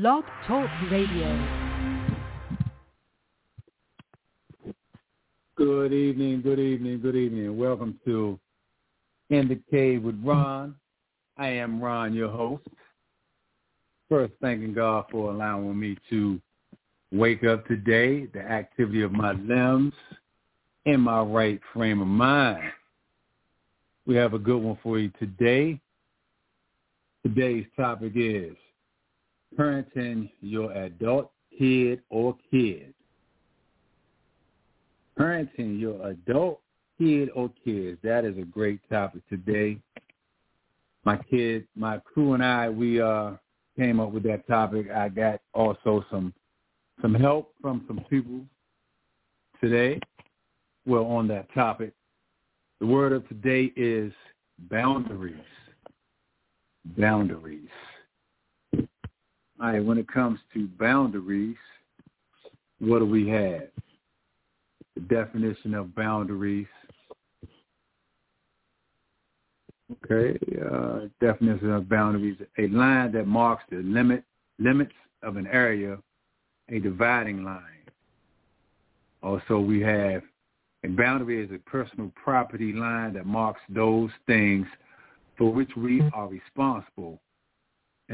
Blog Talk Radio. Good evening, good evening, good evening. Welcome to In the Cave with Ron. I am Ron, your host. First, thanking God for allowing me to wake up today, the activity of my limbs, in my right frame of mind. We have a good one for you today. Today's topic is parenting your adult kid or kids. Parenting your adult kid or kids. That is a great topic today. My kid, my crew and I, we uh, came up with that topic. I got also some some help from some people today. Well, on that topic. The word of today is boundaries. Boundaries. All right, when it comes to boundaries, what do we have? The definition of boundaries. Okay, uh, definition of boundaries: a line that marks the limit limits of an area, a dividing line. Also, we have a boundary is a personal property line that marks those things for which we are responsible.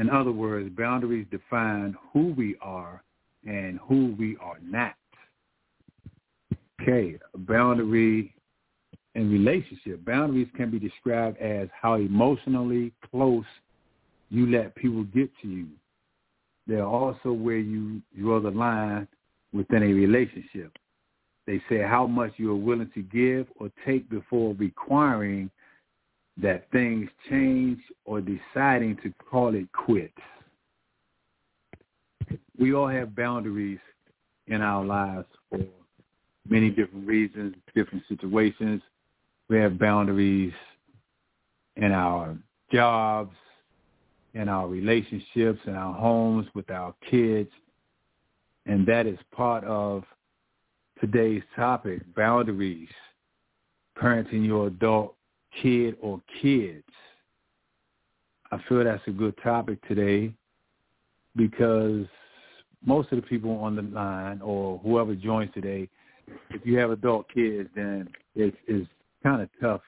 In other words, boundaries define who we are and who we are not. Okay, a boundary in relationship. Boundaries can be described as how emotionally close you let people get to you. They're also where you draw the line within a relationship. They say how much you are willing to give or take before requiring that things change or deciding to call it quits. We all have boundaries in our lives for many different reasons, different situations. We have boundaries in our jobs, in our relationships, in our homes, with our kids. And that is part of today's topic, boundaries, parenting your adult kid or kids. I feel that's a good topic today because most of the people on the line or whoever joins today, if you have adult kids, then it's, it's kind of tough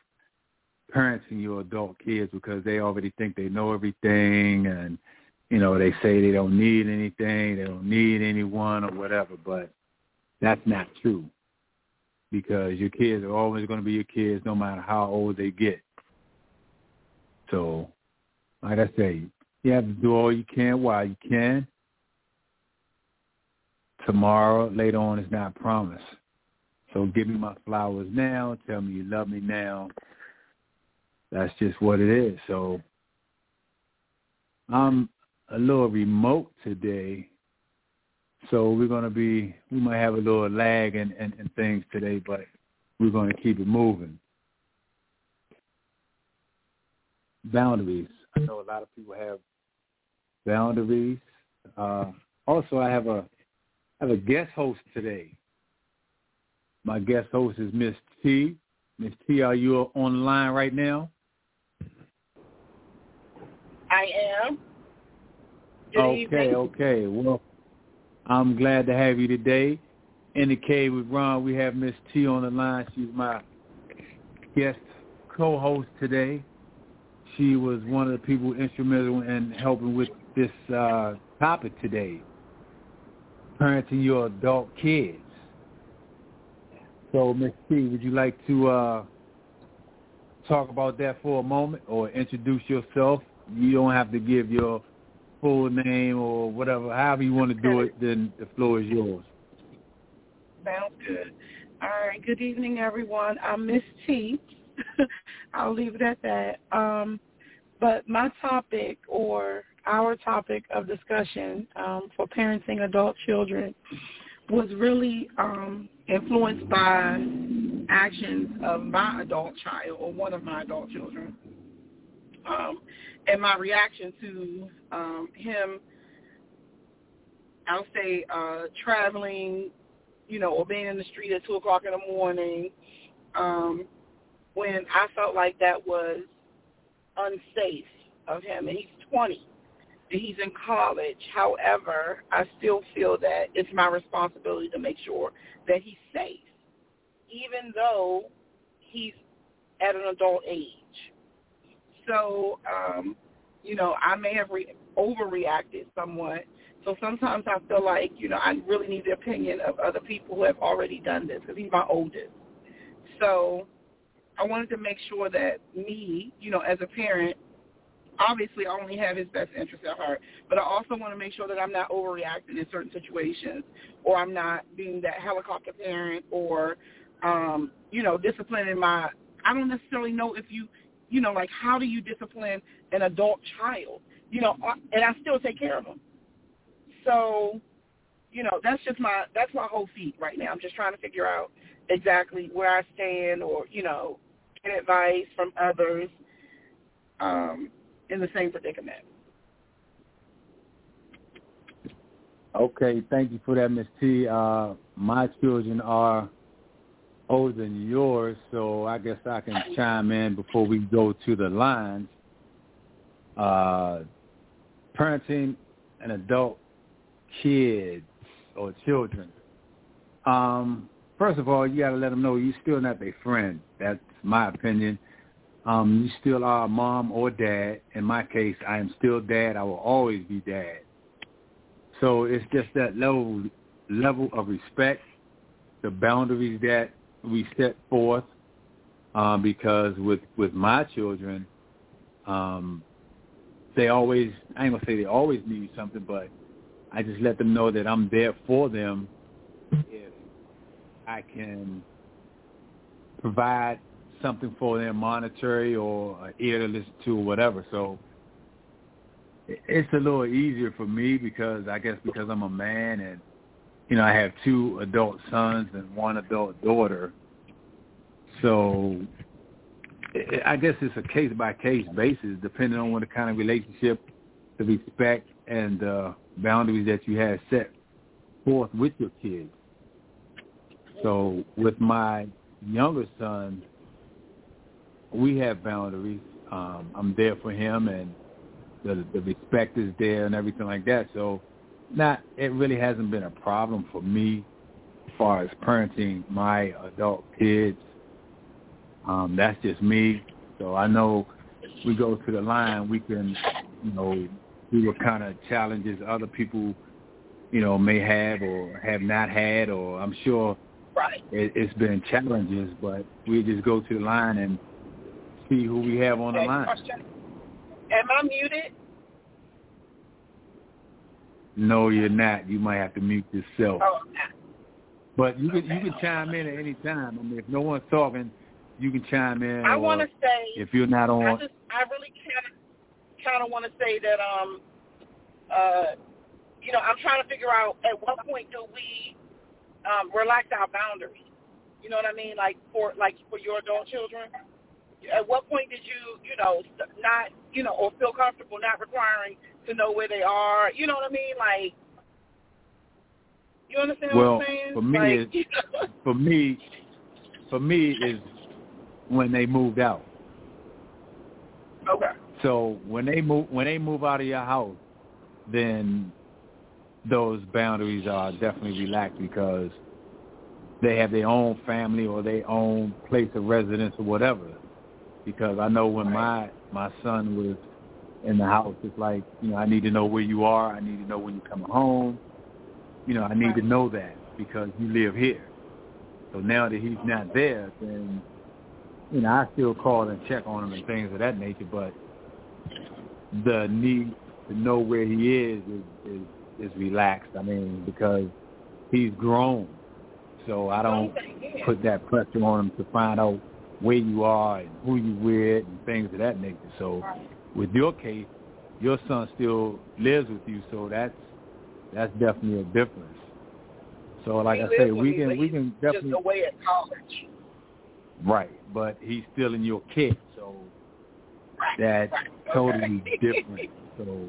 parenting your adult kids because they already think they know everything and, you know, they say they don't need anything, they don't need anyone or whatever, but that's not true because your kids are always going to be your kids no matter how old they get. So, like I say, you have to do all you can while you can. Tomorrow, later on, is not promised. So give me my flowers now. Tell me you love me now. That's just what it is. So I'm a little remote today so we're going to be, we might have a little lag and, and, and things today, but we're going to keep it moving. Boundaries. I know a lot of people have boundaries. Uh, also, I have a I have a guest host today. My guest host is Miss T. Miss T, are you online right now? I am. Good okay, evening. okay. Well, I'm glad to have you today. In the cave with Ron, we have Miss T on the line. She's my guest co-host today. She was one of the people instrumental in helping with this uh, topic today, parenting your adult kids. So, Miss T, would you like to uh, talk about that for a moment or introduce yourself? You don't have to give your full name or whatever, however you want to do it, then the floor is yours. Sounds good. All right. Good evening, everyone. I'm Miss T. I'll leave it at that. Um, but my topic or our topic of discussion um, for parenting adult children was really um, influenced by actions of my adult child or one of my adult children. Um, and my reaction to um, him, I'll say, uh, traveling, you know, or being in the street at 2 o'clock in the morning, um, when I felt like that was unsafe of him. And he's 20. and he's in college. However, I still feel that it's my responsibility to make sure that he's safe, even though he's at an adult age. So, um, you know, I may have re- overreacted somewhat. So sometimes I feel like, you know, I really need the opinion of other people who have already done this because he's my oldest. So I wanted to make sure that me, you know, as a parent, obviously I only have his best interest at heart, but I also want to make sure that I'm not overreacting in certain situations or I'm not being that helicopter parent or, um, you know, disciplining my, I don't necessarily know if you, you know, like how do you discipline an adult child, you know, uh, and I still take care of them. So, you know, that's just my, that's my whole feet right now. I'm just trying to figure out exactly where I stand or, you know, get advice from others um, in the same predicament. Okay, thank you for that, Ms. T. Uh, my children are older than yours, so I guess I can chime in before we go to the lines. Uh, parenting an adult kids or children. Um, first of all, you got to let them know you're still not their friend. That's my opinion. Um, you still are mom or dad. In my case, I am still dad. I will always be dad. So it's just that level level of respect, the boundaries that we set forth. Um, because with with my children, um, they always I ain't gonna say they always need something, but I just let them know that I'm there for them if I can provide something for them monetary or an ear to listen to or whatever. So it's a little easier for me because I guess because I'm a man and you know I have two adult sons and one adult daughter. So I guess it's a case by case basis, depending on what the kind of relationship, the respect and the boundaries that you have set forth with your kids. So with my younger son, we have boundaries. Um, I'm there for him, and the the respect is there and everything like that. So, not it really hasn't been a problem for me as far as parenting my adult kids. Um, that's just me. So I know we go to the line, we can, you know, do what kind of challenges other people, you know, may have or have not had, or I'm sure right. it, it's been challenges, but we just go to the line and see who we have on the line. Am I muted? No, you're not. You might have to mute yourself. Oh, But you can you can chime in at any time. I mean, if no one's talking, you can chime in. I want to say if you're not on. I just I really kind of kind of want to say that um uh you know I'm trying to figure out at what point do we um relax our boundaries. You know what I mean? Like for like for your adult children at what point did you, you know, not, you know, or feel comfortable not requiring to know where they are? You know what I mean? Like, you understand well, what I'm saying? for me, like, is, for me, for me is when they moved out. Okay. So when they move when they move out of your house, then those boundaries are definitely relaxed because they have their own family or their own place of residence or whatever because I know when my my son was in the house, it's like you know I need to know where you are. I need to know when you're coming home. You know I need to know that because you live here. So now that he's not there, then you know I still call and check on him and things of that nature. But the need to know where he is is is, is relaxed. I mean because he's grown, so I oh, don't put that pressure on him to find out where you are and who you with and things of that nature. So with your case, your son still lives with you, so that's that's definitely a difference. So like he I say, we can we can definitely just away at college. Right, but he's still in your kit, so that's right. totally Okay. different. So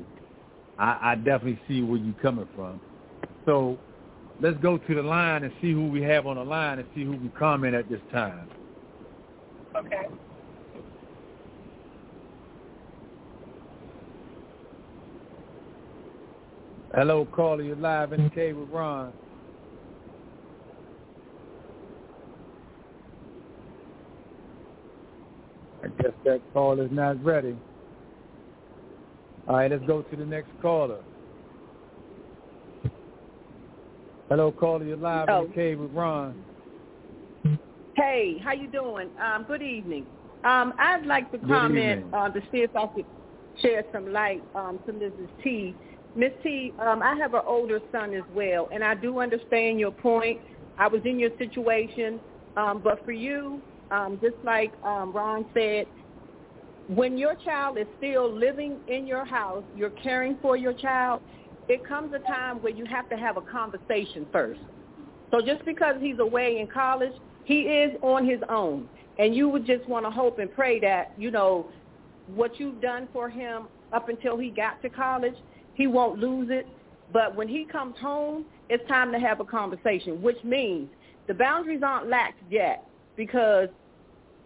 I, I definitely see where you're coming from. So let's go to the line and see who we have on the line and see who can comment at this time. Okay. Hello, caller. You're live in the cave with Ron. I guess that call is not ready. All right, let's go to the next caller. Hello, caller. You're live Oh. in the cave with Ron. Hey, how you doing? Um, good evening. Um, I'd like to Good comment uh, to see if I could share some light um, to Mrs. T. Miss T, um, I have an older son as well, and I do understand your point. I was in your situation, um, but for you, um, just like um, Ron said, when your child is still living in your house, you're caring for your child, it comes a time where you have to have a conversation first. So just because he's away in college, he is on his own. And you would just want to hope and pray that, you know, what you've done for him up until he got to college, he won't lose it. But when he comes home, it's time to have a conversation, which means the boundaries aren't laxed yet because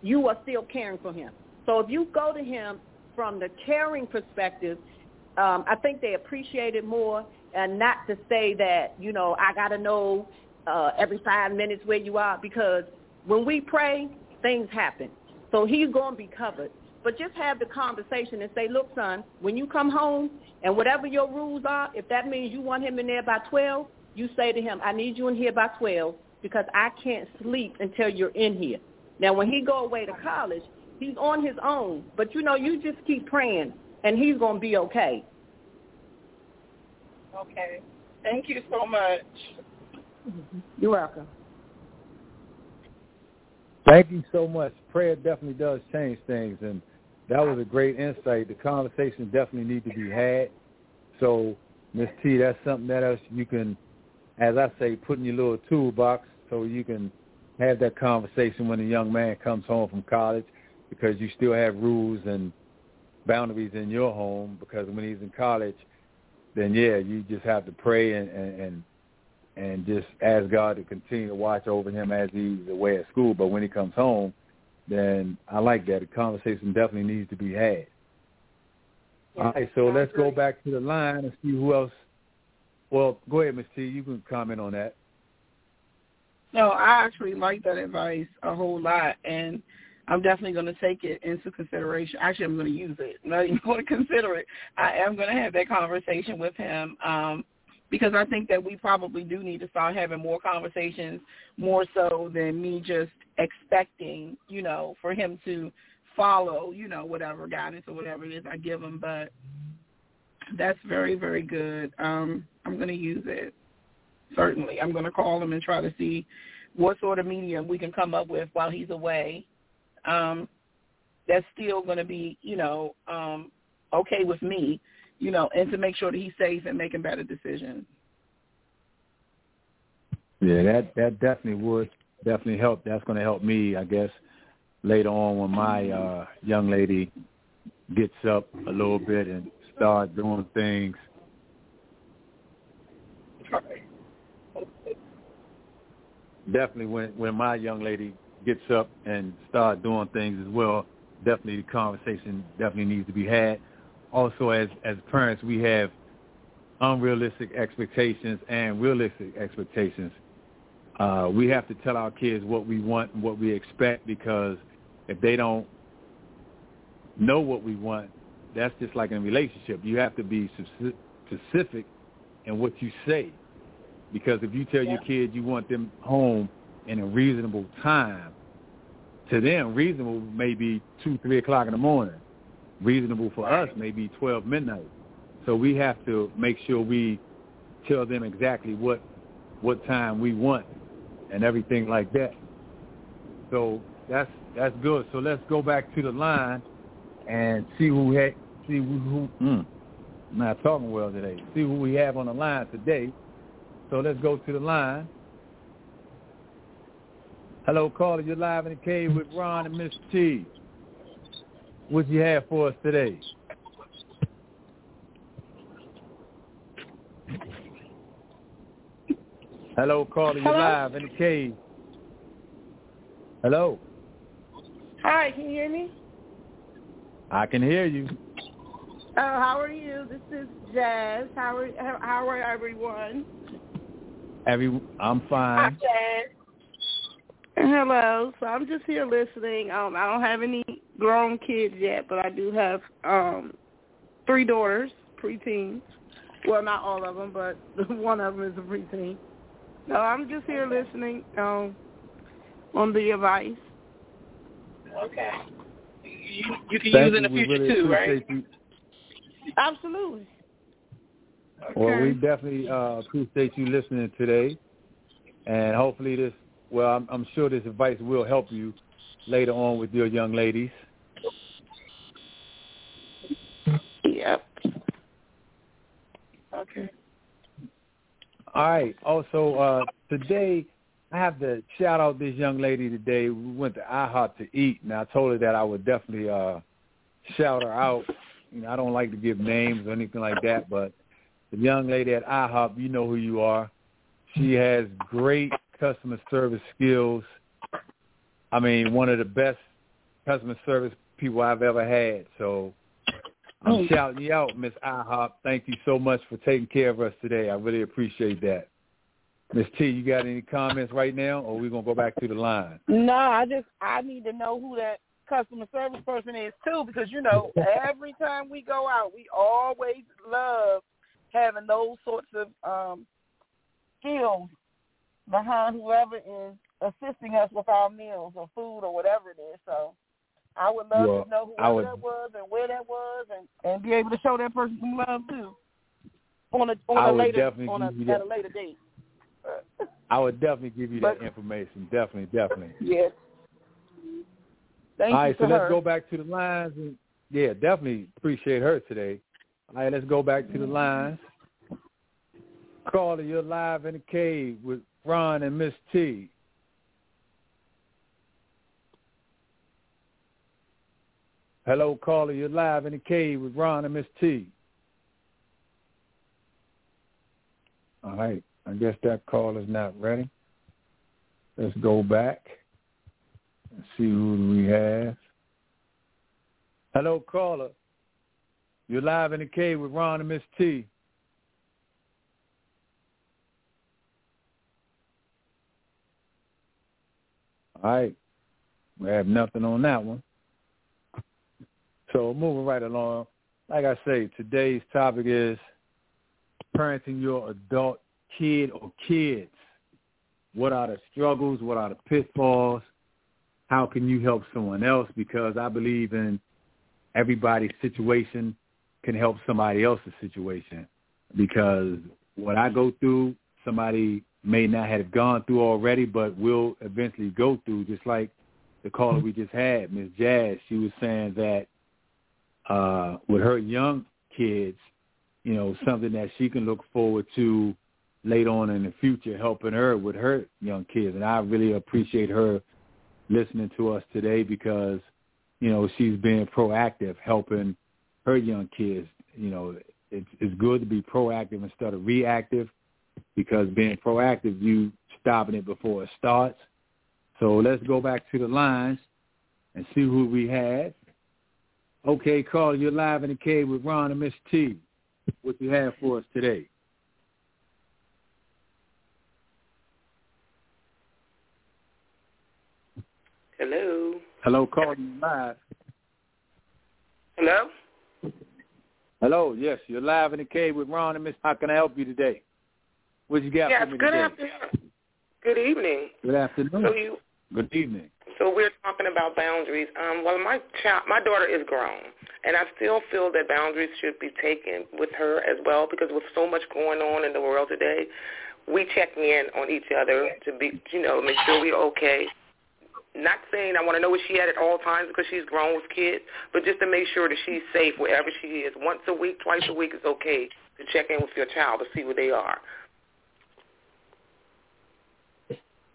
you are still caring for him. So if you go to him from the caring perspective, um, I think they appreciate it more and not to say that, you know, I got to know uh, every five minutes where you are because when we pray, things happen. So he's going to be covered. But just have the conversation and say, look, son, when you come home and whatever your rules are, if that means you want him in there by 12, you say to him, I need you in here by 12 because I can't sleep until you're in here. Now, when he go away to college, he's on his own. But, you know, you just keep praying, and he's going to be okay. Okay. Thank you so much. You're welcome. Thank you so much. Prayer definitely does change things, and that was a great insight. The conversation definitely need to be had. So, Miss T, that's something that else you can, as I say, put in your little toolbox so you can have that conversation when a young man comes home from college, because you still have rules and boundaries in your home. Because when he's in college, then yeah, you just have to pray and and, and and just ask God to continue to watch over him as he's away at school. But when he comes home, then I like that. The conversation definitely needs to be had. All right, so let's go back to the line and see who else. Well, go ahead, Miss T. You can comment on that. No, I actually like that advice a whole lot, and I'm definitely going to take it into consideration. Actually, I'm going to use it. I'm not even going to consider it. I am going to have that conversation with him um, because I think that we probably do need to start having more conversations, more so than me just expecting, you know, for him to follow, you know, whatever guidance or whatever it is I give him. But that's very, very good. Um, I'm going to use it certainly. I'm going to call him and try to see what sort of medium we can come up with while he's away. Um, that's still going to be, you know, um, okay with me, you know, and to make sure that he's safe and making better decisions. Yeah, that that definitely would definitely help. That's going to help me, I guess, later on when my uh, young lady gets up a little bit and start doing things. Definitely, when when my young lady gets up and start doing things as well, definitely the conversation definitely needs to be had. Also, as as parents, we have unrealistic expectations and realistic expectations. Uh, we have to tell our kids what we want and what we expect because if they don't know what we want, that's just like in a relationship. You have to be specific in what you say because if you tell your kids you want them home in a reasonable time, to them, reasonable may be 2, 3 o'clock in the morning. Reasonable for us may be 12 midnight. So we have to make sure we tell them exactly what what time we want and everything like that. So that's that's good. So let's go back to the line and see who had see who, who mm, I'm not talking well today. See who we have on the line today. So let's go to the line. Hello, caller. You're live in the cave with Ron and Miss T. What you have for us today? Hello, caller. You're live in the cave. Hello. Hi, can you hear me? I can hear you. Oh, how are you? This is Jazz. How are how are everyone? Every I'm fine. Hi, Jazz. Hello. So I'm just here listening. Um, I don't have any grown kids yet, but I do have um three daughters, preteens. Well, not all of them, but one of them is a preteen. So I'm just here listening um, on the advice. Okay. You, you can Thank use in the future really too, right? you. Absolutely. Well, we definitely uh, appreciate you listening today, and hopefully this. Well, I'm, I'm sure this advice will help you later on with your young ladies. Yep. Okay. All right. Also, uh, today I have to shout out this young lady today. We went to IHOP to eat, and I told her that I would definitely uh, shout her out. You know, I don't like to give names or anything like that, but the young lady at IHOP, you know who you are. She has great customer service skills. I mean, one of the best customer service people I've ever had. So I'm Oh. shouting you out, Miss IHOP. Thank you so much for taking care of us today. I really appreciate that. Miss T, you got any comments right now, or we gonna go back to the line? No, I just I need to know who that customer service person is too, because you know every time we go out, we always love having those sorts of um skills behind whoever is assisting us with our meals or food or whatever it is. So I would love Well, to know who would- that was and where that was, and and be able to show that person some love too on a on I a later on a, at that. a later date. I would definitely give you that But- information. Definitely, definitely. Yes. Thank All you so let's go back to the lines. And, yeah, definitely appreciate her today. All right, let's go back to the lines. Caller, you're live in the cave with Ron and Miss T. Hello, caller, you're live in the cave with Ron and Miss T. All right, I guess that call is not ready. Let's go back and see who we have. Hello, caller. You're live in the cave with Ron and Miss T. All right. We have nothing on that one. So moving right along. Like I say, today's topic is parenting your adult kid or kids. What are the struggles? What are the pitfalls? How can you help someone else? Because I believe in everybody's situation can help somebody else's situation. Because what I go through, somebody may not have gone through already, but will eventually go through. Just like the caller we just had, Miss Jazz, she was saying that uh, with her young kids, you know, something that she can look forward to later on in the future, helping her with her young kids. And I really appreciate her listening to us today because, you know, she's being proactive, helping her young kids. You know, it's, it's good to be proactive instead of reactive because being proactive, you stopping it before it starts. So let's go back to the lines and see who we have. Okay, Carl, you're live in the cave with Ron and Miss T. What you have for us today? Hello. Hello, caller, you're live. Hello. Hello, yes, you're live in the cave with Ron and Miss. How can I help you today? What you got Yes. for me Good today? afternoon. Good evening. Good afternoon. So you. Good evening. So we're talking about boundaries. Um, well, my child, my daughter is grown, and I still feel that boundaries should be taken with her as well because with so much going on in the world today, we check in on each other to be, you know, make sure we're okay. Not saying I want to know where she at at all times because she's grown with kids, but just to make sure that she's safe wherever she is. Once a week, twice a week is okay to check in with your child to see where they are.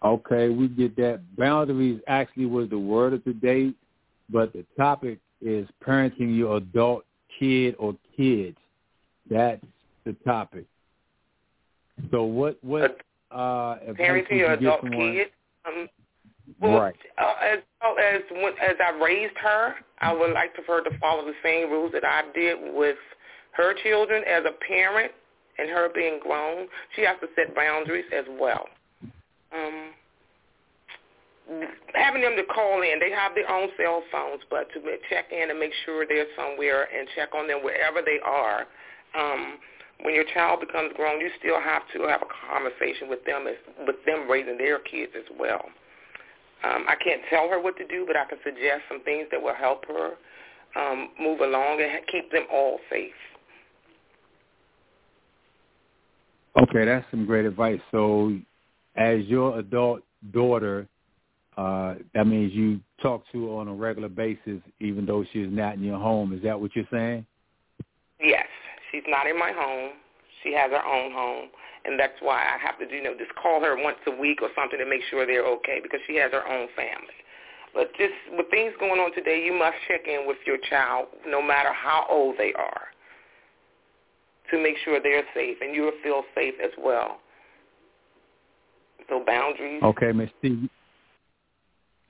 Okay, we get that. Boundaries actually was the word of the day, but the topic is parenting your adult kid or kids. That's the topic. So what what uh Parenting you your adult someone? kid. Um, Well, right. uh, as well as when, as I raised her, I would like for her to follow the same rules that I did with her children as a parent and her being grown. She has to set boundaries as well. Um, having them to call in, they have their own cell phones, but to check in and make sure they're somewhere and check on them wherever they are. Um, when your child becomes grown, you still have to have a conversation with them as with them raising their kids as well. Um, I can't tell her what to do, but I can suggest some things that will help her um, move along and keep them all safe. Okay, that's some great advice. So, as your adult daughter, uh, that means you talk to her on a regular basis, even though she's not in your home. Is that what you're saying? Yes, she's not in my home. She has her own home, and that's why I have to, you know, just call her once a week or something to make sure they're okay because she has her own family. But just with things going on today, you must check in with your child, no matter how old they are, to make sure they're safe and you'll feel safe as well. So boundaries. Okay, Miss T.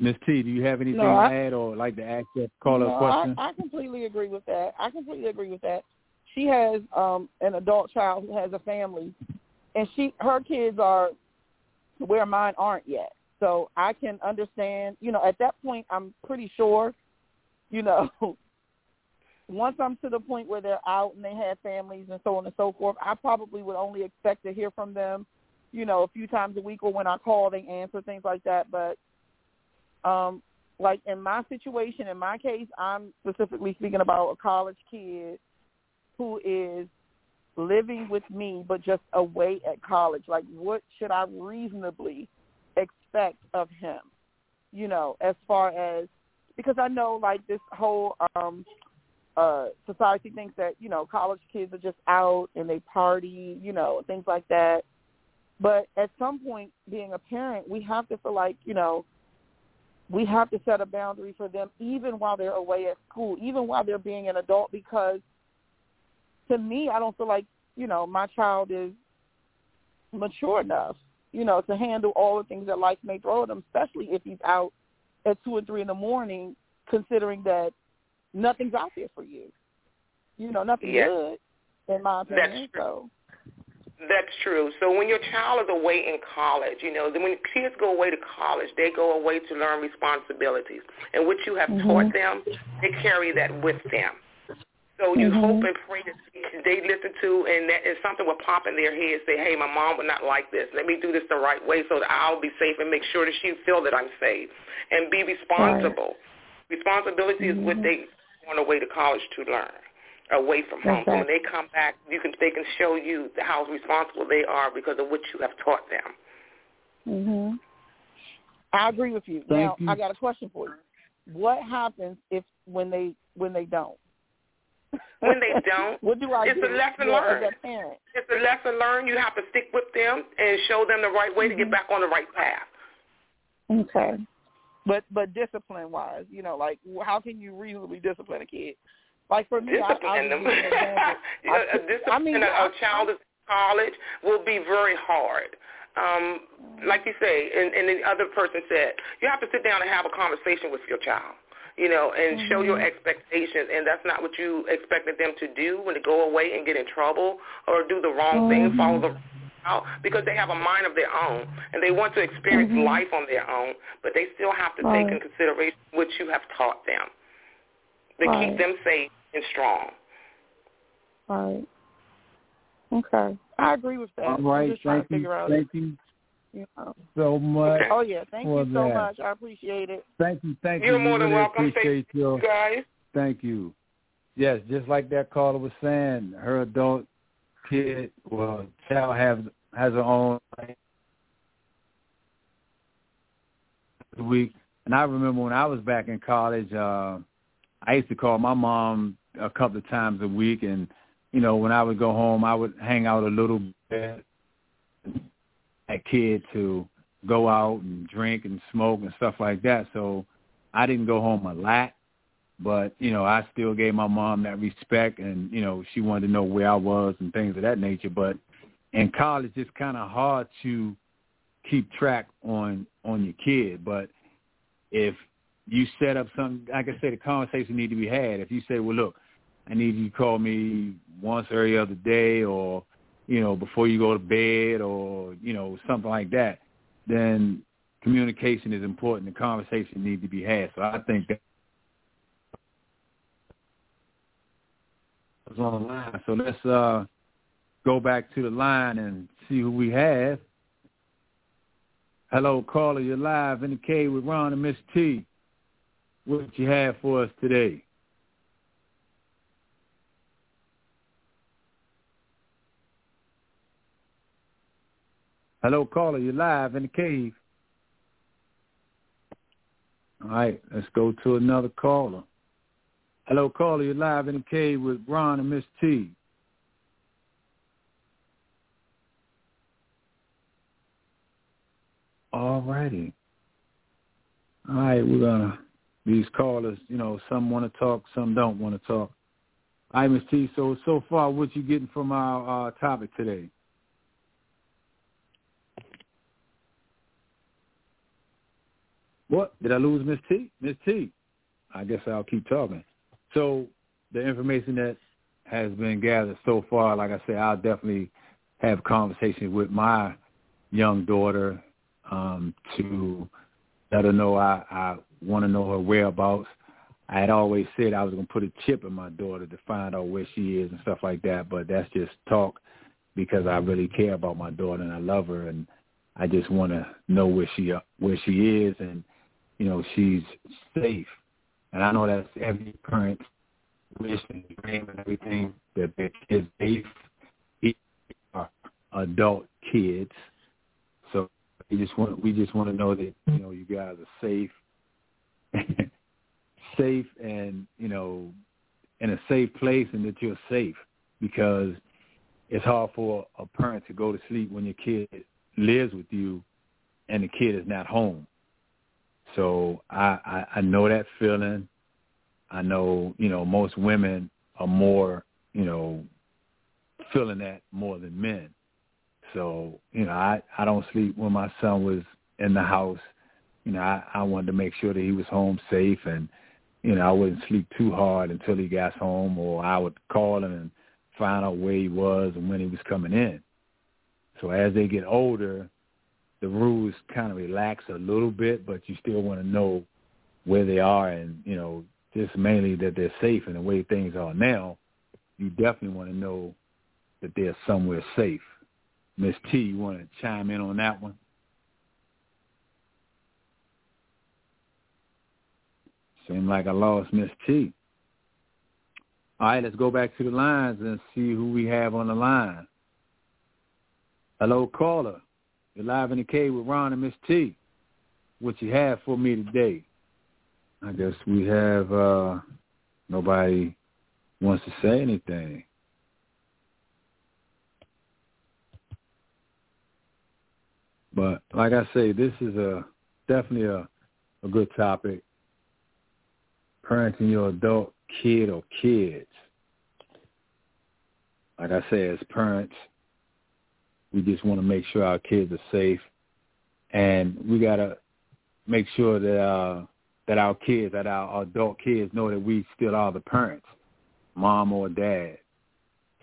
Miss T, do you have anything No, I- to add or like to ask that caller no, question? I, I completely agree with that. I completely agree with that. She has um an adult child who has a family, and she her kids are where mine aren't yet. So I can understand. You know, at that point, I'm pretty sure. You know, once I'm to the point where they're out and they have families and so on and so forth, I probably would only expect to hear from them. You know, a few times a week, or when I call, they answer things like that. But um, like in my situation, in my case, I'm specifically speaking about a college kid who is living with me but just away at college. Like what should I reasonably expect of him? You know, as far as because I know like this whole um uh society thinks that, you know, college kids are just out and they party, you know, things like that. But at some point being a parent, we have to feel like, you know, we have to set a boundary for them even while they're away at school, even while they're being an adult because to me I don't feel like, you know, my child is mature enough, you know, to handle all the things that life may throw at him, especially if he's out at two or three in the morning, considering that nothing's out there for you. You know, nothing Yes. good in my That's opinion. true. So That's true. So when your child is away in college, you know, then when kids go away to college, they go away to learn responsibilities. And what you have Mhm. taught them, they carry that with them. So you Mhm. hope and pray that they listen to, and that if something will pop in their head, say, hey, my mom would not like this. Let me do this the right way so that I'll be safe and make sure that she feel that I'm safe. And be responsible. Responsibility is what Mhm. they on away to college to learn away from home. So when they come back, you can they can show you how responsible they are because of what you have taught them. Mhm. I agree with you. Thank now you. I got a question for you. What happens if when they when they don't? When they don't, what do I it's do a lesson yeah, learned. as a parent? It's a lesson learned. You have to stick with them and show them the right way to get back on the right path. Okay. But but discipline wise, you know, like how can you reasonably discipline a kid? Like for me, I, I Discipline them. would give you an example. You know, I- a discipline I mean, a, I- a child is in college will be very hard. Um, like you say, and, and the other person said, you have to sit down and have a conversation with your child. You know, and show your mm-hmm. expectations, and that's not what you expected them to do when they go away and get in trouble or do the wrong thing, mm-hmm. follow the out because they have a mind of their own and they want to experience mm-hmm. life on their own, but they still have to take in consideration what you have taught them to Right. keep them safe and strong. Right. Okay. I agree with that. All I'm right, thank to you, out. thank you you know. so much. Okay. Oh yeah, thank you so that. much. I appreciate it. Thank you, thank You're you. We more than really welcome. Appreciate Thank your you guys. Thank you. Yes, just like that caller was saying, her adult kid, well, child has has her own week. And I remember when I was back in college, uh, I used to call my mom a couple of times a week, and you know, when I would go home, I would hang out a little bit. That kid to go out and drink and smoke and stuff like that. So I didn't go home a lot but you know I still gave my mom that respect, and you know she wanted to know where I was and things of that nature. But in college, it's kind of hard to keep track on on your kid. But if you set up something, like I say, the conversation need to be had. If you say, well, look, I need you to call me once every other day or, you know, before you go to bed or, you know, something like that, then communication is important. The conversation needs to be had. So I think that was on the line. So let's uh, go back to the line and see who we have. Hello, caller. You're live in the cave with Ron and Miss T. What you have for us today? Hello, caller. You're live in the cave. All right, let's go to another caller. Hello, caller. You're live in the cave with Ron and Miss T. All righty. All right, we're gonna these callers. You know, some want to talk, some don't want to talk. All right, Miss T. So so far, what you getting from our uh, topic today? What? Did I lose Miss T? Miss T. I guess I'll keep talking. So the information that has been gathered so far, like I said, I'll definitely have conversations with my young daughter um, to let her know I, I want to know her whereabouts. I had always said I was going to put a chip in my daughter to find out where she is and stuff like that, but that's just talk because I really care about my daughter and I love her and I just want to know where she where she is and you know, she's safe. And I know that's every parent's wish and dream and everything that their kids safe. Are adult kids, so we just want we just want to know that you know you guys are safe, safe, and you know, in a safe place, and that you're safe because it's hard for a parent to go to sleep when your kid lives with you and the kid is not home. So I, I, I know that feeling. I know, you know, most women are more, you know, feeling that more than men. So, you know, I, I don't sleep when my son was in the house. You know, I, I wanted to make sure that he was home safe and, you know, I wouldn't sleep too hard until he got home or I would call him and find out where he was and when he was coming in. So as they get older, the rules kind of relax a little bit, but you still want to know where they are and, you know, just mainly that they're safe and the way things are now, you definitely want to know that they're somewhere safe. Miss T, you want to chime in on that one? Seemed like I lost Miss T. All right, let's go back to the lines and see who we have on the line. Hello, caller. You're live in the cave with Ron and Miss T. What you have for me today? I guess we have uh nobody wants to say anything. But like I say, this is a definitely a, a good topic. Parenting your adult kid or kids. Like I say, as parents, we just want to make sure our kids are safe, and we gotta make sure that uh, that our kids, that our adult kids, know that we still are the parents, mom or dad.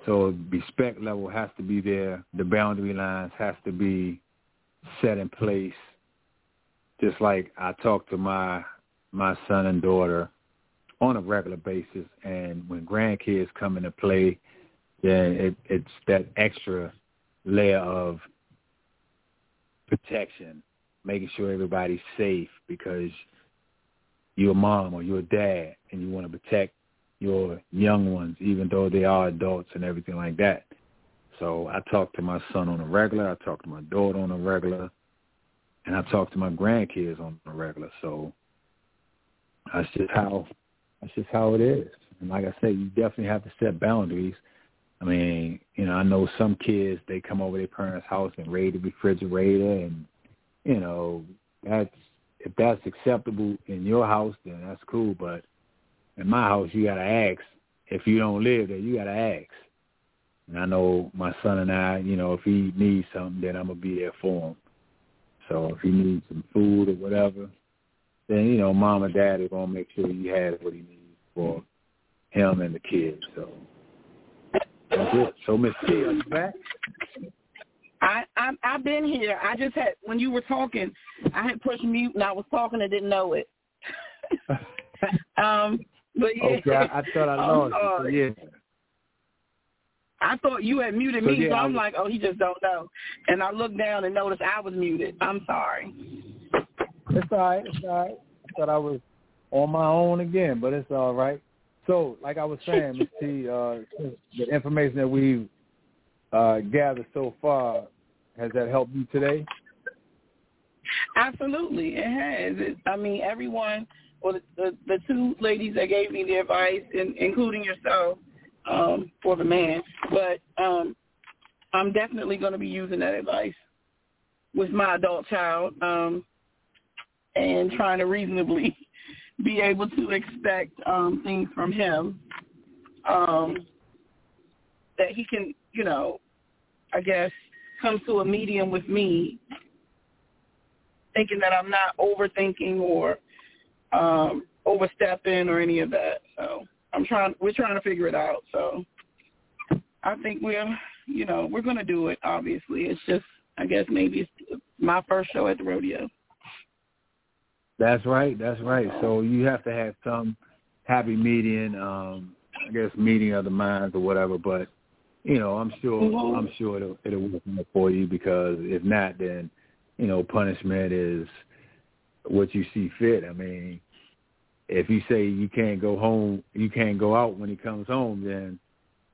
So respect level has to be there. The boundary lines has to be set in place. Just like I talk to my my son and daughter on a regular basis, and when grandkids come into play, then it, it's that extra layer of protection, making sure everybody's safe because you're a mom or you're a dad and you want to protect your young ones, even though they are adults and everything like that. So I talk to my son on a regular. I talk to my daughter on a regular, and I talk to my grandkids on a regular. So that's just how that's just how it is. And like I said, you definitely have to set boundaries I mean, you know, I know some kids they come over their parents' house and raid the refrigerator, and you know, that's if that's acceptable in your house, then that's cool. But in my house, you gotta ask. If you don't live there, you gotta ask. And I know my son and I, you know, if he needs something, then I'm gonna be there for him. So if he needs some food or whatever, then you know mom and dad are gonna make sure you have what he needs for him and the kids. So that's it. So Miss T, are you back? I, I I've been here. I just had when you were talking, I had pushed mute and I was talking and didn't know it. um, but yeah, okay, I, I thought I lost you. So yeah. I thought you had muted So, me, yeah, so I'm was- like, oh, he just don't know. And I looked down and noticed I was muted. I'm sorry. It's all right. It's all right. I thought I was on my own again, but it's all right. So, like I was saying, Ms. T, uh, the information that we've uh, gathered so far, has that helped you today? Absolutely, it has. It, I mean, everyone, well, the, the two ladies that gave me the advice, in, including yourself, um, for the man. But um, I'm definitely going to be using that advice with my adult child, um, and trying to reasonably be able to expect um, things from him um, that he can, you know, I guess, come to a medium with me thinking that I'm not overthinking or um overstepping or any of that. So I'm trying we're trying to figure it out. So I think we're you know, we're gonna do it obviously. It's just I guess maybe it's my first show at the rodeo. That's right. That's right. So you have to have some happy median, um, I guess meeting of the minds or whatever. But you know, I'm sure Mhm. I'm sure it'll it'll work out for you because if not, then you know, punishment is what you see fit. I mean, if you say you can't go home, you can't go out when he comes home, then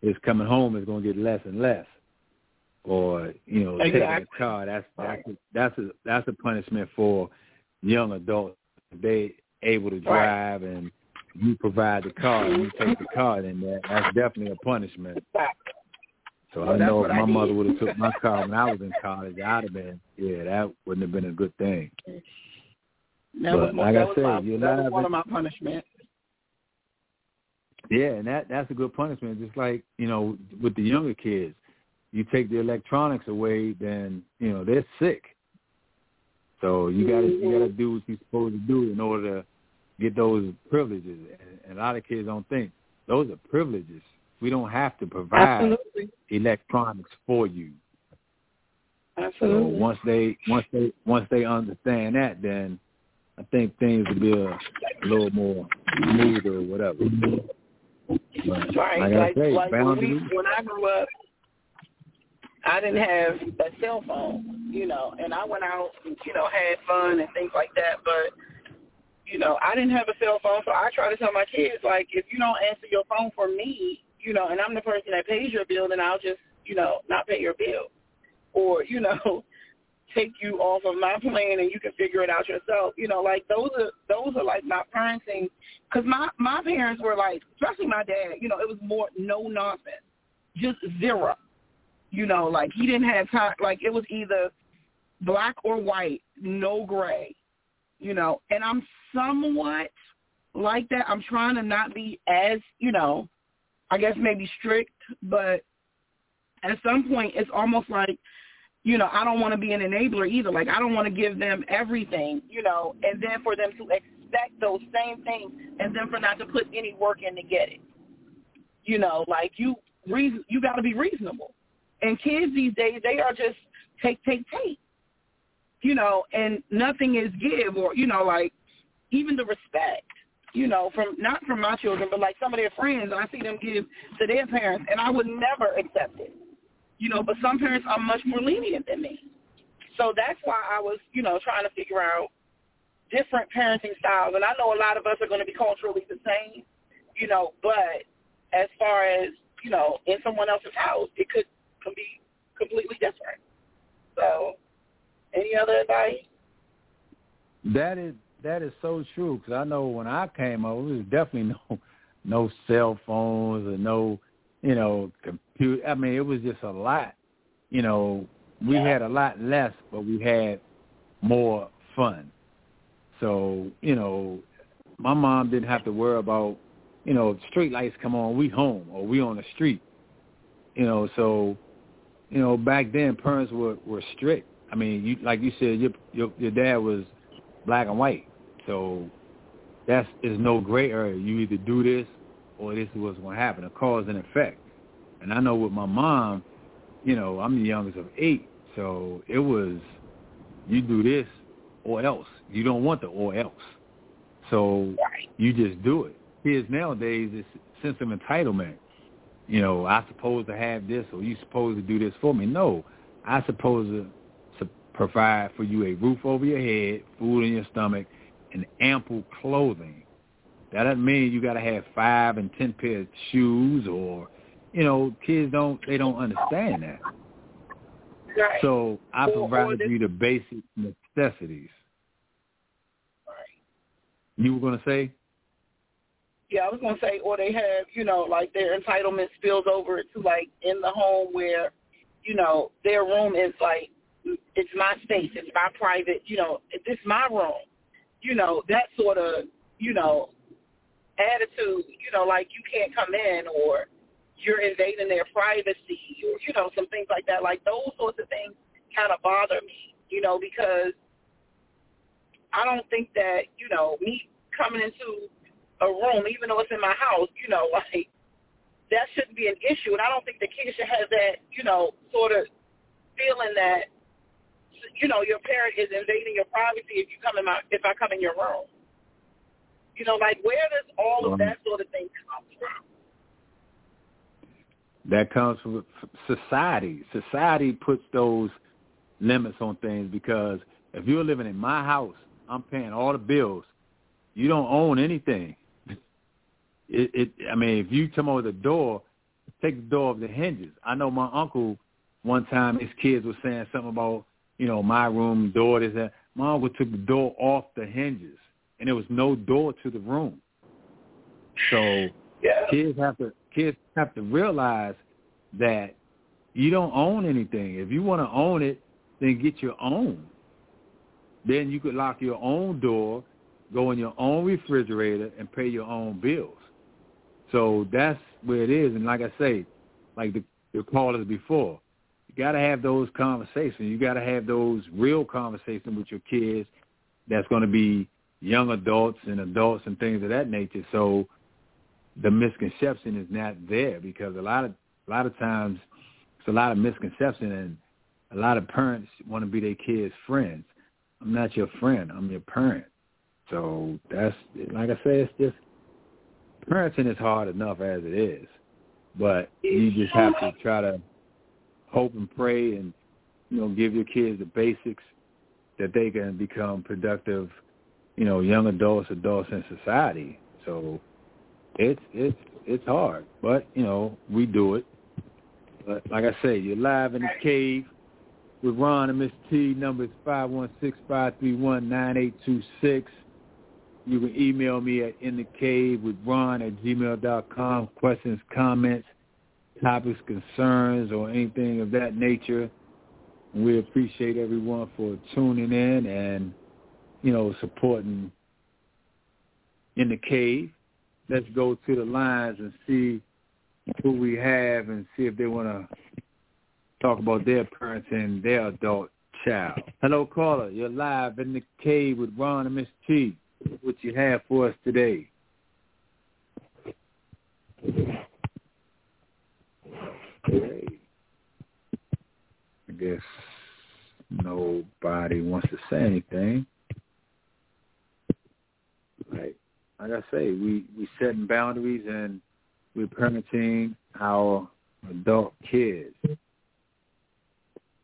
his coming home is going to get less and less. Or you know, taking a car. That's that's a, that's a that's a punishment for young adults. They able to drive and you provide the car and you take the car, then that, that's definitely a punishment. So Well, I know if my mother would have took my car when I was in college, I'd have been yeah, that wouldn't have been a good thing. That But was, like that I said, my, you're that was one of my punishments. Yeah, and that that's a good punishment. Just like you know, with the younger kids, you take the electronics away, then you know they're sick. So you gotta you mm-hmm. gotta do what you're supposed to do in order to get those privileges. And, and a lot of kids don't think those are privileges. We don't have to provide Absolutely. electronics for you. So Absolutely. once they once they once they understand that, then I think things will be a, a little more smooth or whatever. But Right. like I say, like when, we, boundaries. when I grew up, I didn't have a cell phone, you know, and I went out, and, you know, had fun and things like that. But, you know, I didn't have a cell phone, so I try to tell my kids, like, if you don't answer your phone for me, you know, and I'm the person that pays your bill, then I'll just, you know, not pay your bill. Or, you know, take you off of my plan and you can figure it out yourself. You know, like those are those are like my parenting. Because my my parents were like, especially my dad. You know, it was more no nonsense, just zero. You know, like he didn't have time. Like it was either black or white, no gray. You know, and I'm somewhat like that. I'm trying to not be as you know, I guess maybe strict, but at some point it's almost like you know, I don't want to be an enabler either. Like I don't want to give them everything, you know, and then for them to expect those same things and then for not to put any work in to get it. You know, like you reason you got to be reasonable. And kids these days, they are just take take take. You know, and nothing is give or you know like even the respect you know, from not from my children, but like some of their friends, I see them give to their parents, and I would never accept it you know, but some parents are much more lenient than me. So that's why I was, you know, trying to figure out different parenting styles. And I know a lot of us are going to be culturally the same, you know, but as far as, you know, in someone else's house, it could, could be completely different. So any other advice? That is that is so true because I know when I came up, it was definitely no no cell phones or no you know computer. I mean, it was just a lot. You know, we Yeah. had a lot less, but we had more fun. So you know, my mom didn't have to worry about you know street lights come on, we home or we on the street. You know, so you know back then parents were were strict. I mean, you like you said, your your your dad was black and white. So that's there's no gray area. You either do this or this is what's going to happen. A cause and effect. And I know with my mom, you know, I'm the youngest of eight, so it was you do this or else. You don't want the or else. So you just do it. Kids nowadays, it's sense of entitlement. You know, I supposed to have this or you supposed to do this for me. No, I supposed to, to provide for you a roof over your head, food in your stomach, and ample clothing. That doesn't mean you got to have five and ten pairs of shoes or, you know, kids don't they don't understand that. Right. So I Or- provide you the basic necessities. Right. You were gonna say? Yeah, I was gonna say, or they have, you know, like their entitlement spills over to like in the home where, you know, their room is like, it's my space, it's my private, you know, this my room, you know, that sort of, you know, attitude, you know, like you can't come in or you're invading their privacy or you know some things like that. Like those sorts of things kind of bother me, you know, because I don't think that you know me coming into a room, even though it's in my house, you know, like that shouldn't be an issue. And I don't think the kids should have that, you know, sort of feeling that, you know, your parent is invading your privacy if you come in my if I come in your room. You know, like where does all of that sort of thing come from? That comes from society. Society puts those limits on things because if you're living in my house, I'm paying all the bills. You don't own anything. It, it I mean, if you come over the door, take the door off the hinges. I know my uncle one time his kids were saying something about, you know, my room door is that my uncle took the door off the hinges and there was no door to the room. So Yeah. kids have to kids have to realize that you don't own anything. If you want to own it, then get your own. Then you could lock your own door, go in your own refrigerator, and pay your own bills. So that's where it is. And like I say, like the, the callers before, you got to have those conversations. You got to have those real conversations with your kids. That's going to be young adults and adults and things of that nature. So the misconception is not there because a lot of a lot of times it's a lot of misconception and a lot of parents want to be their kids' friends. I'm not your friend. I'm your parent. So that's like I say, it's just parenting is hard enough as it is, but you just have to try to hope and pray and you know give your kids the basics that they can become productive, you know, young adults, adults in society. So it's it's it's hard, but you know we do it. But like I say, you're live in the cave with Ron and Miss T. Number is five one six five three one nine eight two six. You can email me at in the cave with Ron at gmail dot com. Questions, comments, topics, concerns, or anything of that nature. We appreciate everyone for tuning in and you know supporting in the cave let's go to the lines and see who we have and see if they want to talk about their parents and their adult child. Hello, caller. You're live in the cave with Ron and Miss T. What you have for us today? Okay. I guess nobody wants to say anything. Right like I say, we we setting boundaries and we're parenting our adult kids.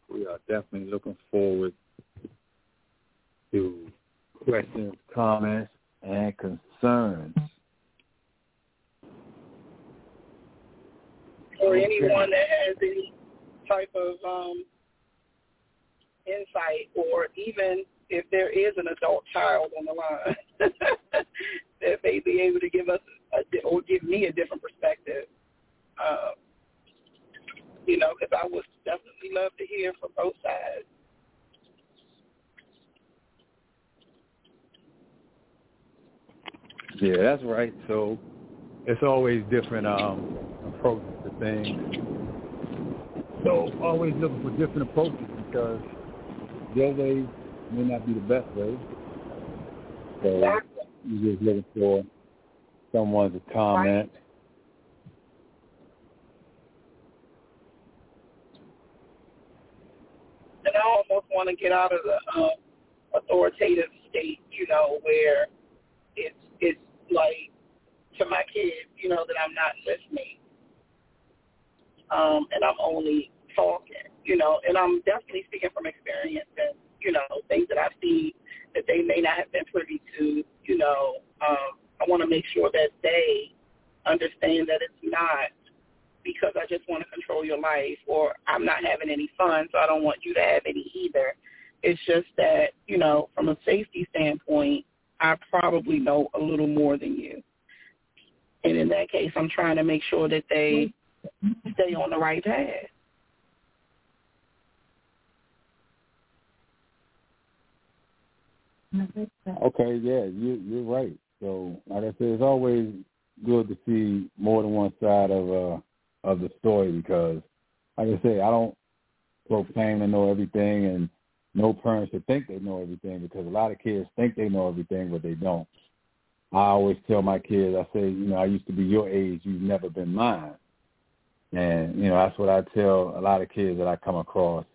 We are definitely looking forward to questions, comments, and concerns. Or anyone that has any type of um insight or even if there is an adult child on the line that may be able to give us a, or give me a different perspective. Um, you know, because I would definitely love to hear from both sides. Yeah, that's right. So it's always different um, approaches to things. So always looking for different approaches because your way may not be the best way. So you're just looking for someone to comment. And I almost want to get out of the um, authoritative state, you know, where it's it's like to my kids, you know, that I'm not listening, um, and I'm only talking, you know, and I'm definitely speaking from experience and you know things that I've seen that they may not have been privy to, you know. Um, I want to make sure that they understand that it's not because I just want to control your life or I'm not having any fun, so I don't want you to have any either. It's just that, you know, from a safety standpoint, I probably know a little more than you. And in that case, I'm trying to make sure that they stay on the right path. Okay, yeah, you you're right. So like I said, it's always good to see more than one side of uh of the story because like I say, I don't proclaim to know everything and no parents to think they know everything because a lot of kids think they know everything but they don't. I always tell my kids, I say, you know, I used to be your age, you've never been mine. And, you know, that's what I tell a lot of kids that I come across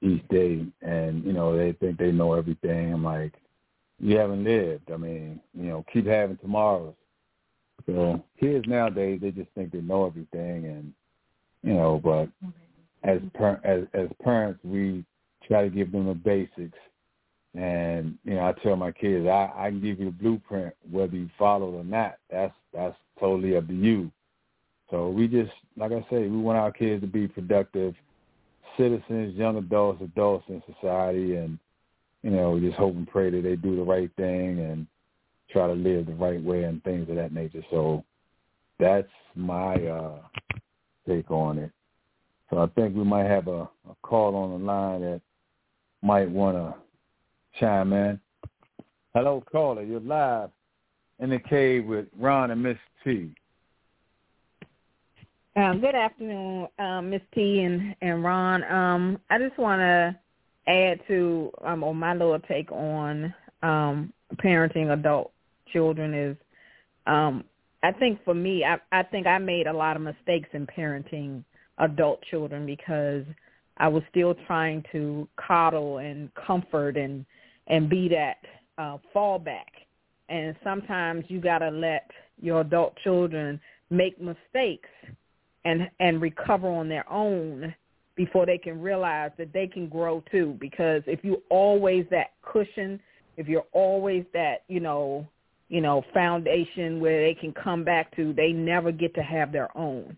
each day and, you know, they think they know everything. I'm like, you haven't lived. I mean, you know, keep having tomorrows. So kids nowadays, they just think they know everything, and you know, but as per, as as parents, we try to give them the basics. And you know, I tell my kids, I, I can give you the blueprint, whether you follow it or not. That's that's totally up to you. So we just, like I say, we want our kids to be productive citizens, young adults, adults in society, and you know, we just hope and pray that they do the right thing and try to live the right way and things of that nature. So that's my uh take on it. So I think we might have a, a call on the line that might want to chime in. Hello, caller. You're live in the cave with Ron and Miss T. Um, good afternoon, um, Miss T and, and Ron. Um, I just want to add to um, or my little take on um, parenting adult children is um, I think for me, I, I think I made a lot of mistakes in parenting adult children because I was still trying to coddle and comfort and and be that uh, fallback. And sometimes you got to let your adult children make mistakes and and recover on their own before they can realize that they can grow too. Because if you always that cushion, if you're always that, you know, you know, foundation where they can come back to, they never get to have their own.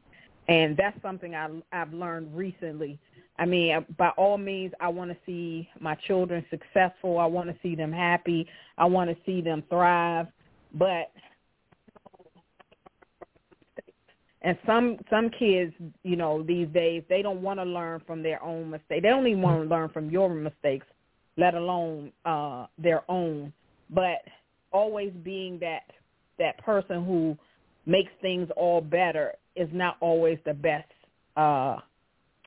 And that's something I, I've learned recently. I mean, by all means, I want to see my children successful. I want to see them happy. I want to see them thrive. But And some some kids, you know, these days they don't want to learn from their own mistakes. They don't even want to learn from your mistakes, let alone uh their own. But always being that that person who makes things all better is not always the best uh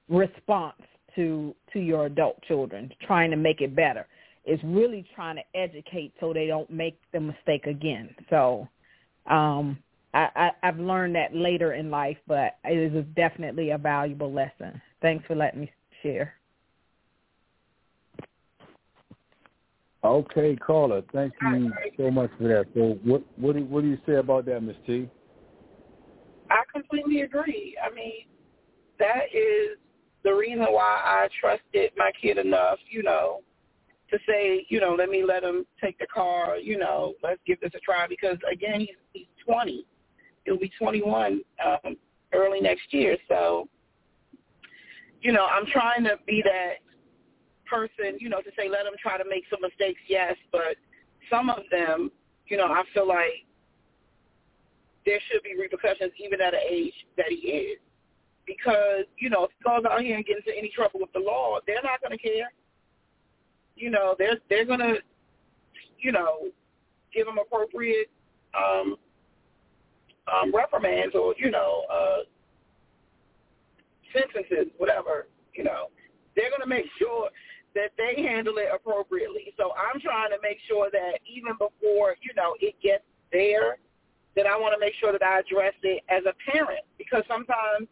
response to to your adult children trying to make it better is really trying to educate so they don't make the mistake again so um I, I, I've learned that later in life, but it is definitely a valuable lesson. Thanks for letting me share. Okay, caller. Thank you so much for that. So, what what do what do you say about that, Miss T? I completely agree. I mean, that is the reason why I trusted my kid enough, you know, to say, you know, let me let him take the car, you know, let's give this a try because again, he's he's 20 he'll be 21 um, early next year. So, you know, I'm trying to be that person, you know, to say let him try to make some mistakes, yes, but some of them, you know, I feel like there should be repercussions even at an age that he is. Because, you know, if he goes out here and gets into any trouble with the law, they're not going to care. You know, they're they're going to, you know, give him appropriate um, um, reprimands or you know uh, sentences, whatever. You know, they're going to make sure that they handle it appropriately. So I'm trying to make sure that even before, you know, it gets there, that I want to make sure that I address it as a parent because sometimes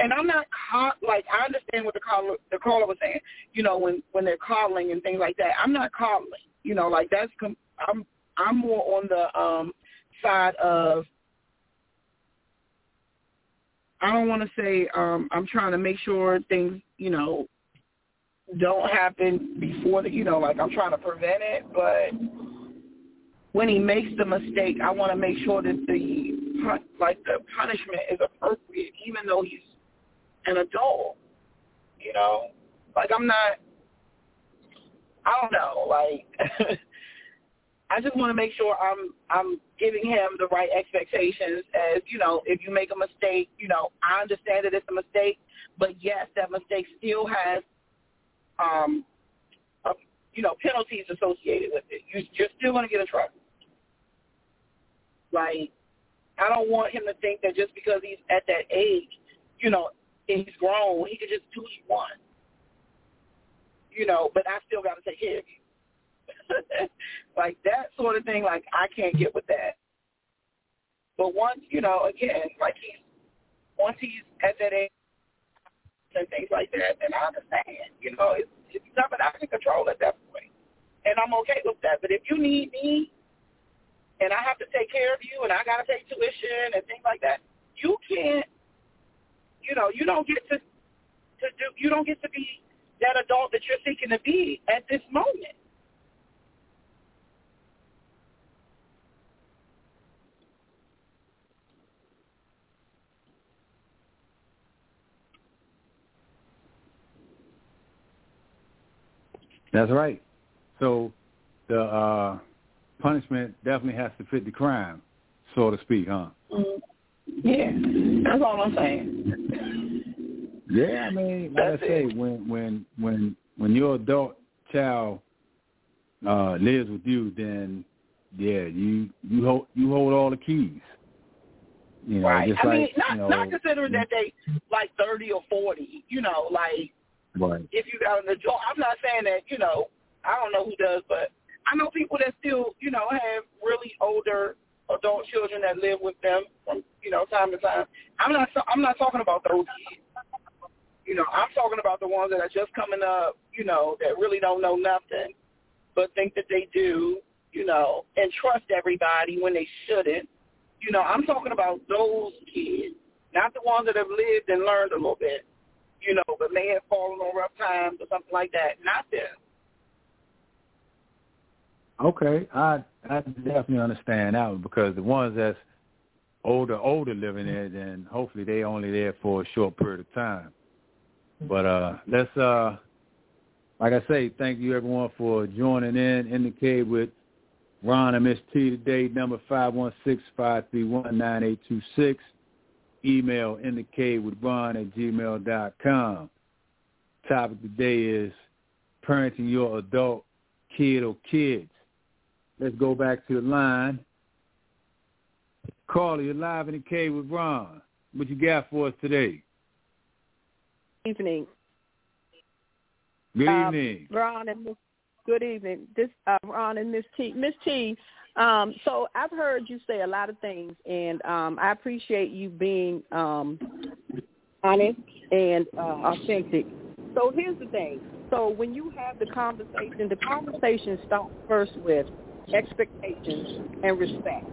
and I'm not caught like I understand what the caller the caller was saying, you know, when when they're calling and things like that. I'm not calling, you know, like that's com- I'm I'm more on the um side of I don't want to say um I'm trying to make sure things, you know, don't happen before the, you know, like I'm trying to prevent it, but when he makes the mistake, I want to make sure that the like the punishment is appropriate, even though he's an adult. You know, like I'm not. I don't know. Like I just want to make sure I'm I'm giving him the right expectations. As you know, if you make a mistake, you know I understand that it's a mistake, but yes, that mistake still has um, a, you know penalties associated with it. You, you're still going to get in trouble. Like I don't want him to think that just because he's at that age, you know, and he's grown, he could just do what he wants. You know, but I still got to take care of you. like that sort of thing, like I can't get with that. But once, you know, again, like he's, once he's at that age and things like that, then I understand. You know, it's, it's something I can control at that point. And I'm okay with that. But if you need me and I have to take care of you and I got to pay tuition and things like that, you can't you know, you don't get to to do you don't get to be that adult that you're seeking to be at this moment. That's right. So the uh, punishment definitely has to fit the crime, so to speak, huh? Mm-hmm. Yeah, that's all I'm saying. Yeah, I mean, like that's I say, it. when when when when your adult child uh lives with you, then yeah, you you hold you hold all the keys. You know, right. Just I like, mean, not you know, not considering that they like thirty or forty. You know, like right. if you got an adult, I'm not saying that. You know, I don't know who does, but I know people that still, you know, have really older adult children that live with them from you know time to time. I'm not I'm not talking about those kids. You know, I'm talking about the ones that are just coming up. You know, that really don't know nothing, but think that they do. You know, and trust everybody when they shouldn't. You know, I'm talking about those kids, not the ones that have lived and learned a little bit. You know, but may have fallen on rough times or something like that. Not them. Okay, I I definitely understand that one because the ones that's older older living there, then hopefully they only there for a short period of time. But uh let's uh like I say, thank you everyone for joining in in the cave with Ron and Miss T today, number five one six five three one nine eight two six. Email in the cave with Ron at gmail dot com. Topic today is parenting your adult kid or kids. Let's go back to the line. Carly, you're live in the cave with Ron. What you got for us today? Evening. Good um, evening. Ron and Miss, good evening. This uh, Ron and Miss T. Miss T. Um, so I've heard you say a lot of things, and um, I appreciate you being um, honest and uh, authentic. So here's the thing. So when you have the conversation, the conversation starts first with expectations, and respect.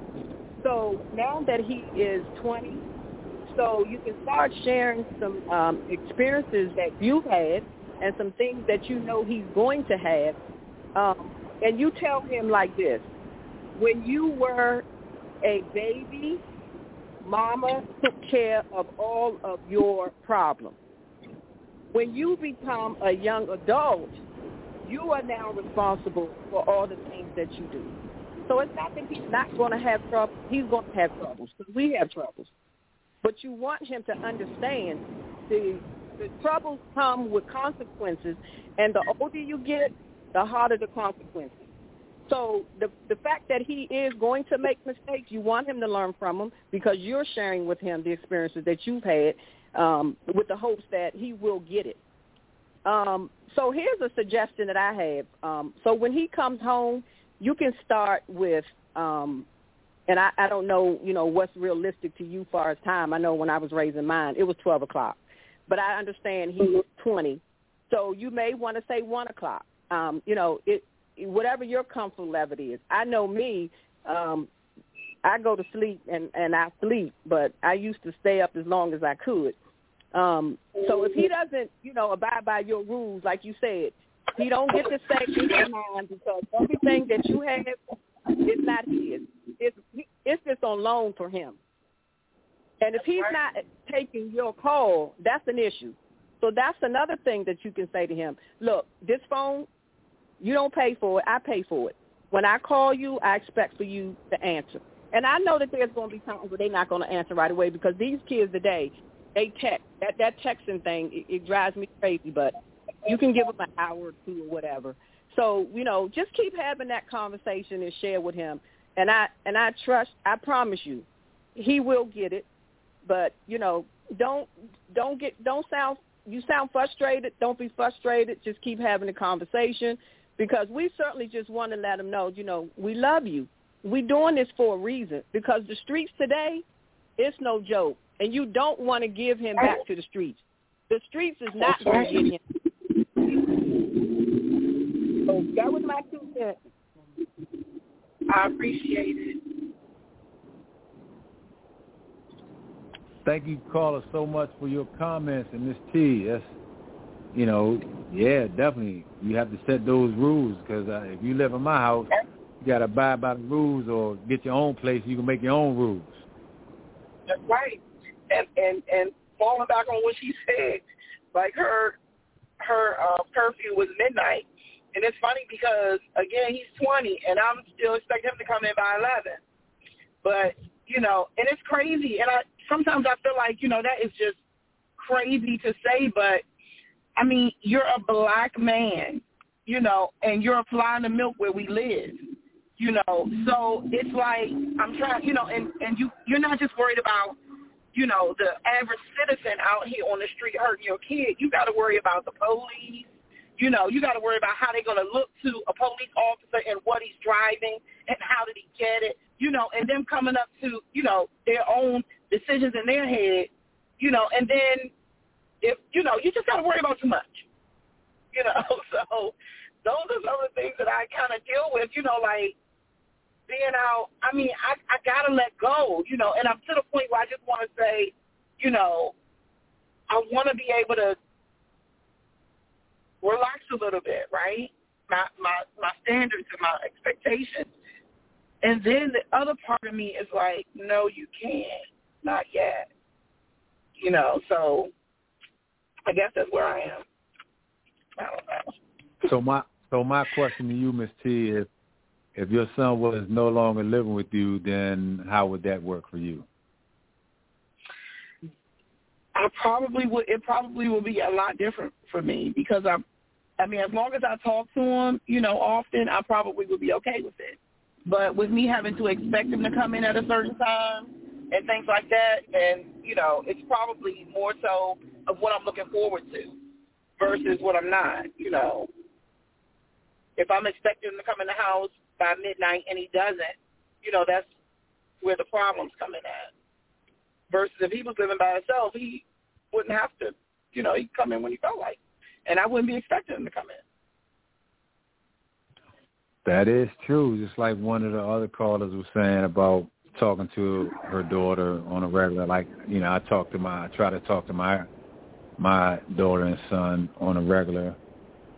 So now that he is 20, so you can start sharing some um, experiences that you've had and some things that you know he's going to have. Um, and you tell him like this, when you were a baby, mama took care of all of your problems. When you become a young adult, you are now responsible for all the things that you do. So it's not that he's not going to have trouble. He's going to have troubles because we have troubles. But you want him to understand the the troubles come with consequences, and the older you get, the harder the consequences. So the the fact that he is going to make mistakes, you want him to learn from them because you're sharing with him the experiences that you've had, um, with the hopes that he will get it. Um, so here's a suggestion that I have. Um, so when he comes home, you can start with, um, and I, I don't know, you know, what's realistic to you far as time. I know when I was raising mine, it was 12 o'clock, but I understand he's 20. So you may want to say 1 o'clock. Um, you know, it whatever your comfort level is. I know me, um, I go to sleep and, and I sleep, but I used to stay up as long as I could. Um, so if he doesn't, you know, abide by your rules, like you said, he don't get to say mind because everything that you have is not his. It's it's just on loan for him. And if he's not taking your call, that's an issue. So that's another thing that you can say to him. Look, this phone, you don't pay for it. I pay for it. When I call you, I expect for you to answer. And I know that there's going to be times where they're not going to answer right away because these kids today, they text. That that texting thing, it, it drives me crazy. But you can give them an hour or two or whatever. So you know, just keep having that conversation and share with him. And I and I trust. I promise you, he will get it. But you know, don't don't get don't sound you sound frustrated. Don't be frustrated. Just keep having the conversation because we certainly just want to let him know, you know, we love you. We doing this for a reason because the streets today, it's no joke, and you don't want to give him back to the streets. The streets is not going to get him. So that was my two cents. I appreciate it. Thank you, caller, so much for your comments and Miss T. That's, you know, yeah, definitely. You have to set those rules because uh, if you live in my house, you got to abide by the rules or get your own place. You can make your own rules. That's right. And and and falling back on what she said, like her her uh, curfew was midnight, and it's funny because again he's 20 and I'm still expecting him to come in by 11. But you know, and it's crazy. And I sometimes I feel like you know that is just crazy to say, but I mean you're a black man, you know, and you're applying the milk where we live you know. So it's like I'm trying, you know, and and you you're not just worried about, you know, the average citizen out here on the street hurting your kid. You got to worry about the police. You know, you got to worry about how they're going to look to a police officer and what he's driving and how did he get it. You know, and them coming up to you know their own decisions in their head. You know, and then if you know, you just got to worry about too much. You know, so those are some of the things that I kind of deal with. You know, like being out, I mean, I I gotta let go, you know, and I'm to the point where I just want to say, you know, I want to be able to relax a little bit, right? My my my standards and my expectations, and then the other part of me is like, no, you can't, not yet, you know. So I guess that's where I am. I don't know. So my so my question to you, Miss T, is if your son was no longer living with you, then how would that work for you? I probably would. It probably would be a lot different for me because I'm. I mean, as long as I talk to him, you know, often, I probably would be okay with it. But with me having to expect him to come in at a certain time and things like that, and you know, it's probably more so of what I'm looking forward to versus what I'm not. You know, if I'm expecting him to come in the house by midnight and he doesn't, you know, that's where the problem's coming at. Versus if he was living by himself, he wouldn't have to, you know, he'd come in when he felt like. And I wouldn't be expecting him to come in. That is true. Just like one of the other callers was saying about talking to her daughter on a regular like, you know, I talk to my I try to talk to my my daughter and son on a regular,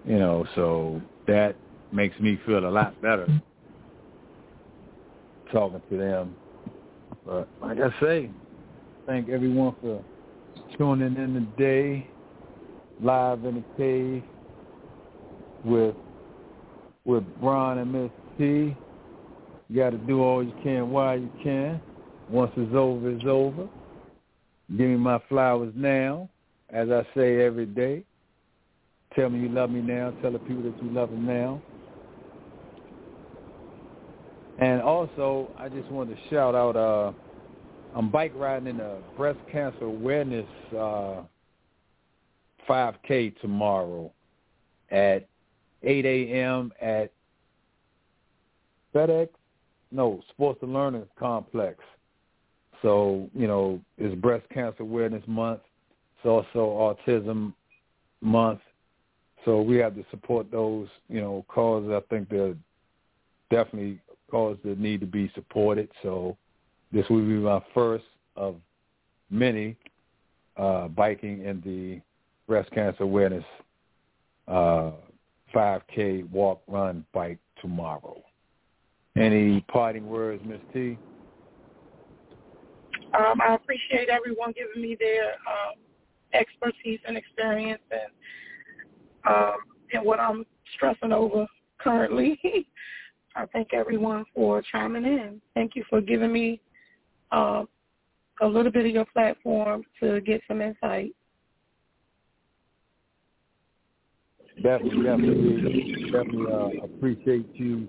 you know, so that makes me feel a lot better talking to them. But like I say, thank everyone for tuning in today, live in the cave with with Ron and Miss T. You got to do all you can while you can. Once it's over, it's over. Give me my flowers now, as I say every day. Tell me you love me now. Tell the people that you love them now. And also, I just wanted to shout out, uh, I'm bike riding in a breast cancer awareness uh, 5K tomorrow at 8 a.m. at FedEx, no, Sports and Learning Complex. So, you know, it's Breast Cancer Awareness Month. It's also Autism Month. So we have to support those, you know, causes. I think they're definitely causes that need to be supported. So this will be my first of many uh, biking in the breast cancer awareness uh, 5K walk, run, bike tomorrow. Any parting words, Ms. T? Um, I appreciate everyone giving me their um, expertise and experience and um, and what I'm stressing over currently. I thank everyone for chiming in. Thank you for giving me uh, a little bit of your platform to get some insight. Definitely, definitely, definitely uh, appreciate you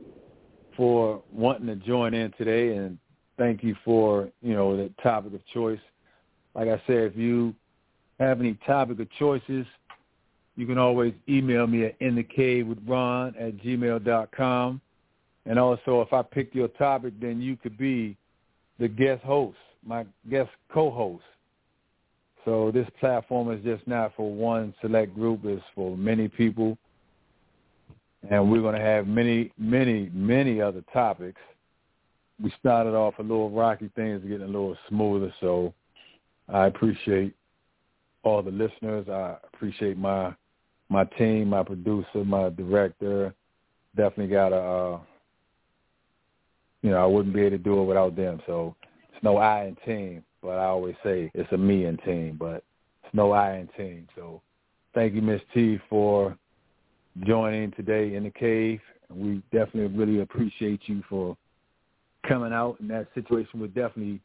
for wanting to join in today, and thank you for you know the topic of choice. Like I said, if you have any topic of choices, you can always email me at in the cave with Ron at gmail dot com. And also, if I pick your topic, then you could be the guest host, my guest co-host. So this platform is just not for one select group; it's for many people, and we're going to have many, many, many other topics. We started off a little rocky, things getting a little smoother. So I appreciate all the listeners. I appreciate my my team, my producer, my director. Definitely got a, uh, you know, I wouldn't be able to do it without them. So it's no I in team, but I always say it's a me in team, but it's no I in team. So thank you, Miss T, for joining today in the cave. We definitely really appreciate you for coming out, and that situation would definitely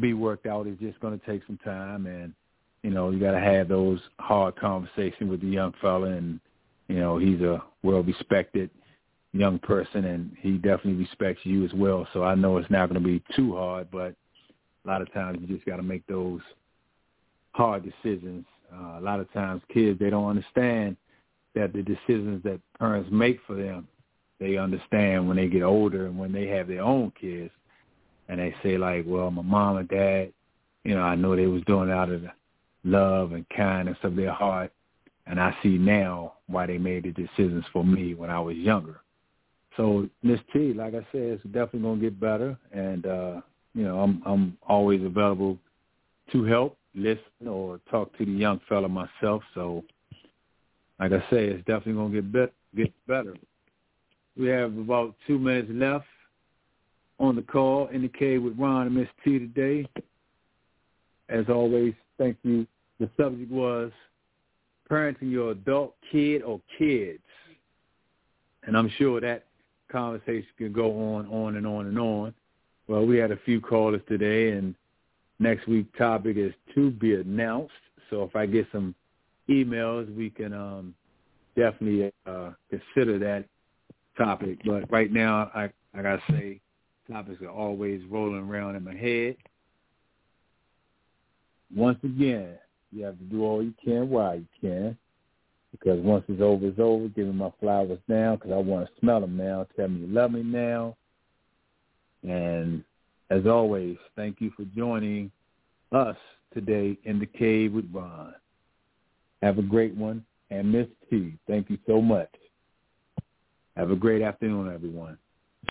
be worked out. It's just going to take some time, and you know, you got to have those hard conversations with the young fella, and you know, he's a well-respected young person, and he definitely respects you as well. So I know it's not going to be too hard, but a lot of times you just got to make those hard decisions. Uh, a lot of times, kids they don't understand that the decisions that parents make for them, they understand when they get older and when they have their own kids, and they say like, "Well, my mom and dad, you know, I know they was doing it out of love and kindness of their heart. And I see now why they made the decisions for me when I was younger. So Miss T, like I said, it's definitely gonna get better, and uh, you know I'm I'm always available to help, listen, or talk to the young fella myself. So, like I say, it's definitely gonna get bet get better. We have about two minutes left on the call in the cave with Ron and Miss T today. As always, thank you the subject was parenting your adult kid or kids. And I'm sure that conversation can go on, on and on and on. Well, we had a few callers today, and next week's topic is to be announced. So if I get some emails, we can um, definitely uh, consider that topic. But right now, I, I got to say, topics are always rolling around in my head. Once again, you have to do all you can while you can. Because once it's over, it's over. Give me my flowers now because I want to smell them now. Tell me you love me now. And as always, thank you for joining us today in the cave with Ron. Have a great one. And Miss T, thank you so much. Have a great afternoon, everyone.